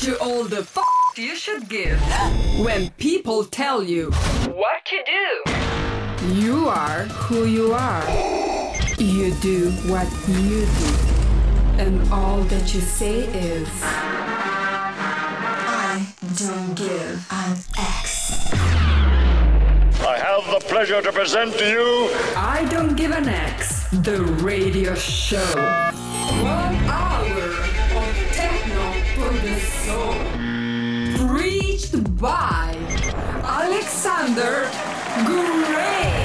to all the f you should give. When people tell you what to do, you are who you are. You do what you do. And all that you say is I don't give an X. I have the pleasure to present to you I Don't Give an X, the radio show. By Alexander Gray.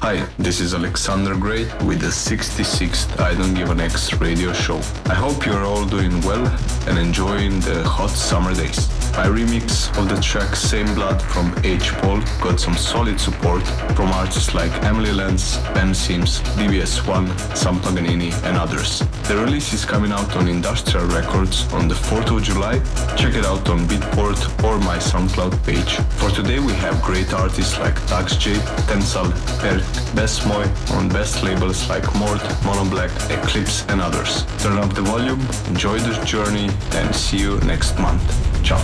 Hi, this is Alexander Gray with the 66th I Don't Give an X radio show. I hope you're all doing well and enjoying the hot summer days. My remix of the track Same Blood from H. Paul got some solid support from artists like Amelie Lens, Ben Sims, DBS1, Sam Paganini, and others. The release is coming out on Industrial Records on the 4th of July. Check it out on Beatport or my SoundCloud page. For today, we have great artists like Dax J, Tensal, Perc, Bas Mooy on best labels like Mord, Mono Black, Eclipse, and others. Turn up the volume, enjoy the journey, and see you next month. Ciao.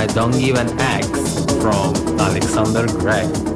I Don't Give an X from Alexander Gray.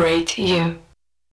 Celebrate you.